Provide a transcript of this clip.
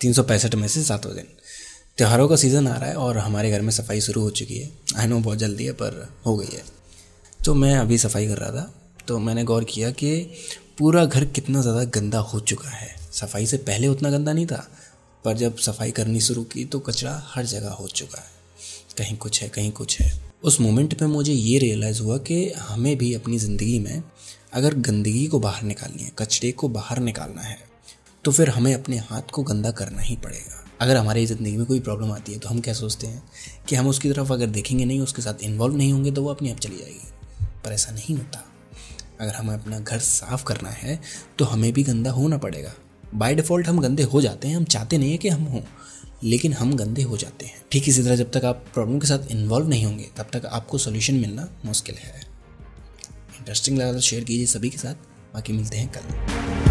तीन सौ पैंसठ में से सातों दिन। त्योहारों का सीज़न आ रहा है और हमारे घर में सफ़ाई शुरू हो चुकी है। आई नो बहुत जल्दी है, पर हो गई है। तो मैं अभी सफ़ाई कर रहा था तो मैंने गौर किया कि पूरा घर कितना ज़्यादा गंदा हो चुका है। सफ़ाई से पहले उतना गंदा नहीं था, पर जब सफ़ाई करनी शुरू की तो कचरा हर जगह हो चुका है। कहीं कुछ है, कहीं कुछ है। उस मोमेंट पे मुझे ये रियलाइज़ हुआ कि हमें भी अपनी ज़िंदगी में अगर गंदगी को बाहर निकालनी है, कचरे को बाहर निकालना है तो फिर हमें अपने हाथ को गंदा करना ही पड़ेगा। अगर हमारी ज़िंदगी में कोई प्रॉब्लम आती है तो हम क्या सोचते हैं कि हम उसकी तरफ़ अगर देखेंगे नहीं, उसके साथ इन्वॉल्व नहीं होंगे तो वो अपने आप चली जाएगी। पर ऐसा नहीं होता। अगर हमें अपना घर साफ़ करना है तो हमें भी गंदा होना पड़ेगा। बाय डिफ़ॉल्ट हम गंदे हो जाते हैं, हम चाहते नहीं है कि हम हों, लेकिन हम गंदे हो जाते हैं। ठीक इसी तरह जब तक आप प्रॉब्लम के साथ इन्वॉल्व नहीं होंगे, तब तक आपको सोल्यूशन मिलना मुश्किल है। इंटरेस्टिंग लगा तो शेयर कीजिए सभी के साथ। बाकी मिलते हैं कल।